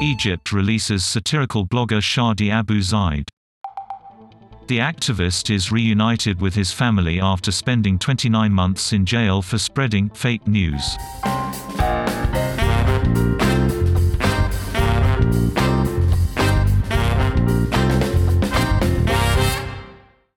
Egypt releases satirical blogger Shadi Abu Zaid. The activist is reunited with his family after spending 29 months in jail for spreading fake news.